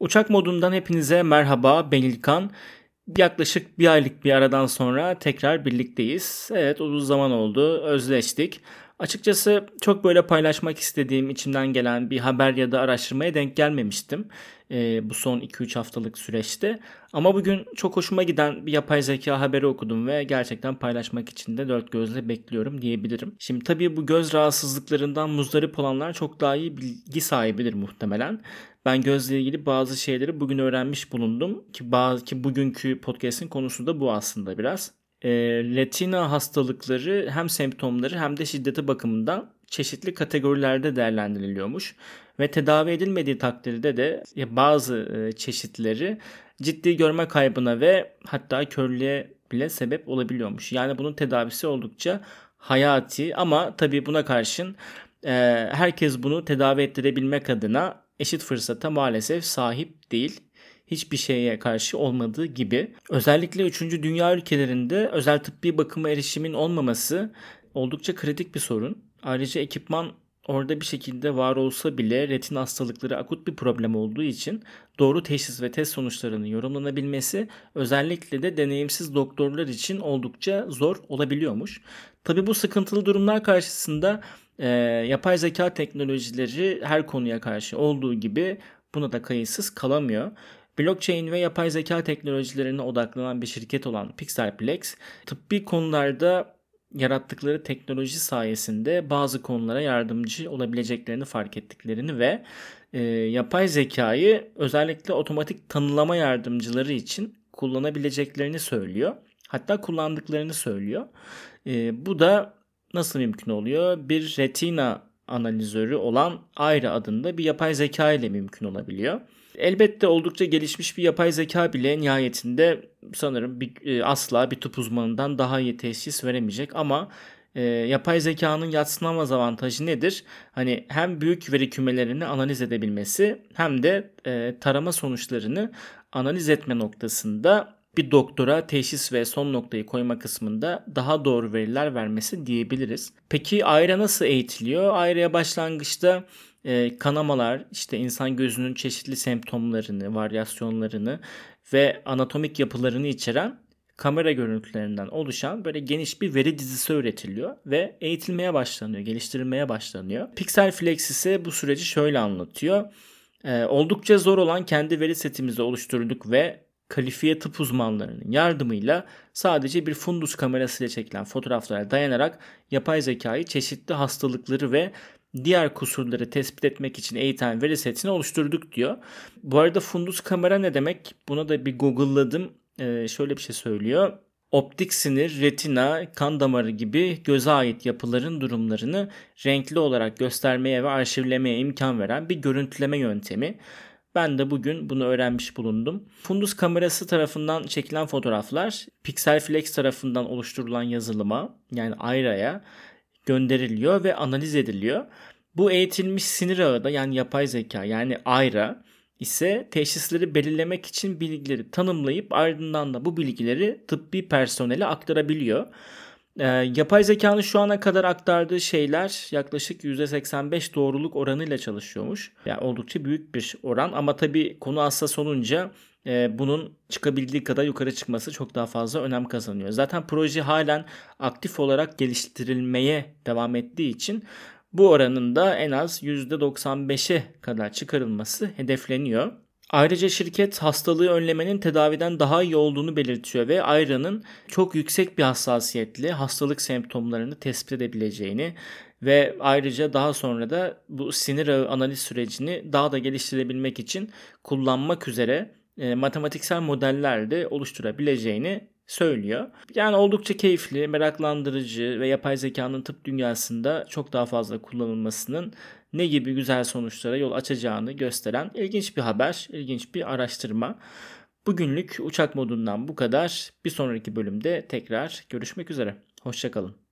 Uçak modundan hepinize merhaba ben İlkan. Yaklaşık bir aylık bir aradan sonra tekrar birlikteyiz. Evet uzun zaman oldu özleştik. Açıkçası çok böyle paylaşmak istediğim içimden gelen bir haber ya da araştırmaya denk gelmemiştim e, bu son 2-3 haftalık süreçte. Ama bugün çok hoşuma giden bir yapay zeka haberi okudum ve gerçekten paylaşmak için de dört gözle bekliyorum diyebilirim. Şimdi tabii bu göz rahatsızlıklarından muzdarip olanlar çok daha iyi bilgi sahibidir muhtemelen. Ben gözle ilgili bazı şeyleri bugün öğrenmiş bulundum ki bazı ki bugünkü podcast'in konusu da bu aslında biraz. E, retina hastalıkları hem semptomları hem de şiddeti bakımından çeşitli kategorilerde değerlendiriliyormuş ve tedavi edilmediği takdirde de bazı e, çeşitleri ciddi görme kaybına ve hatta körlüğe bile sebep olabiliyormuş. Yani bunun tedavisi oldukça hayati ama tabii buna karşın e, herkes bunu tedavi ettirebilmek adına eşit fırsata maalesef sahip değil. Hiçbir şeye karşı olmadığı gibi. Özellikle 3. dünya ülkelerinde özel tıbbi bakıma erişimin olmaması oldukça kritik bir sorun. Ayrıca ekipman orada bir şekilde var olsa bile retin hastalıkları akut bir problem olduğu için doğru teşhis ve test sonuçlarının yorumlanabilmesi özellikle de deneyimsiz doktorlar için oldukça zor olabiliyormuş. Tabi bu sıkıntılı durumlar karşısında e, yapay zeka teknolojileri her konuya karşı olduğu gibi buna da kayıtsız kalamıyor. Blockchain ve yapay zeka teknolojilerine odaklanan bir şirket olan Pixelplex, tıbbi konularda yarattıkları teknoloji sayesinde bazı konulara yardımcı olabileceklerini fark ettiklerini ve e, yapay zekayı özellikle otomatik tanılama yardımcıları için kullanabileceklerini söylüyor. Hatta kullandıklarını söylüyor. E, bu da nasıl mümkün oluyor? Bir retina analizörü olan Aira adında bir yapay zeka ile mümkün olabiliyor. Elbette oldukça gelişmiş bir yapay zeka bile nihayetinde sanırım bir, e, asla bir tıp uzmanından daha iyi teşhis veremeyecek ama e, yapay zekanın yatsınamaz avantajı nedir? Hani hem büyük veri kümelerini analiz edebilmesi hem de e, tarama sonuçlarını analiz etme noktasında bir doktora teşhis ve son noktayı koyma kısmında daha doğru veriler vermesi diyebiliriz. Peki ayra nasıl eğitiliyor? Ayraya başlangıçta e, kanamalar, işte insan gözünün çeşitli semptomlarını, varyasyonlarını ve anatomik yapılarını içeren kamera görüntülerinden oluşan böyle geniş bir veri dizisi üretiliyor ve eğitilmeye başlanıyor, geliştirilmeye başlanıyor. Pixel Flex ise bu süreci şöyle anlatıyor. Ee, oldukça zor olan kendi veri setimizi oluşturduk ve kalifiye tıp uzmanlarının yardımıyla sadece bir fundus kamerasıyla çekilen fotoğraflara dayanarak yapay zekayı çeşitli hastalıkları ve diğer kusurları tespit etmek için eğiten veri setini oluşturduk diyor. Bu arada fundus kamera ne demek? Buna da bir google'ladım. Ee, şöyle bir şey söylüyor. Optik sinir, retina, kan damarı gibi göze ait yapıların durumlarını renkli olarak göstermeye ve arşivlemeye imkan veren bir görüntüleme yöntemi. Ben de bugün bunu öğrenmiş bulundum. Fundus kamerası tarafından çekilen fotoğraflar Pixel Flex tarafından oluşturulan yazılıma yani Ayra'ya gönderiliyor ve analiz ediliyor. Bu eğitilmiş sinir ağı da yani yapay zeka yani AIRA ise teşhisleri belirlemek için bilgileri tanımlayıp ardından da bu bilgileri tıbbi personele aktarabiliyor. Ee, yapay zekanın şu ana kadar aktardığı şeyler yaklaşık %85 doğruluk oranıyla çalışıyormuş. Yani oldukça büyük bir oran ama tabii konu hassas olunca e, bunun çıkabildiği kadar yukarı çıkması çok daha fazla önem kazanıyor. Zaten proje halen aktif olarak geliştirilmeye devam ettiği için bu oranın da en az %95'e kadar çıkarılması hedefleniyor. Ayrıca şirket hastalığı önlemenin tedaviden daha iyi olduğunu belirtiyor ve ayranın çok yüksek bir hassasiyetle hastalık semptomlarını tespit edebileceğini ve ayrıca daha sonra da bu sinir ağı analiz sürecini daha da geliştirebilmek için kullanmak üzere e, matematiksel modeller de oluşturabileceğini söylüyor. Yani oldukça keyifli, meraklandırıcı ve yapay zekanın tıp dünyasında çok daha fazla kullanılmasının ne gibi güzel sonuçlara yol açacağını gösteren ilginç bir haber, ilginç bir araştırma. Bugünlük uçak modundan bu kadar. Bir sonraki bölümde tekrar görüşmek üzere. Hoşçakalın.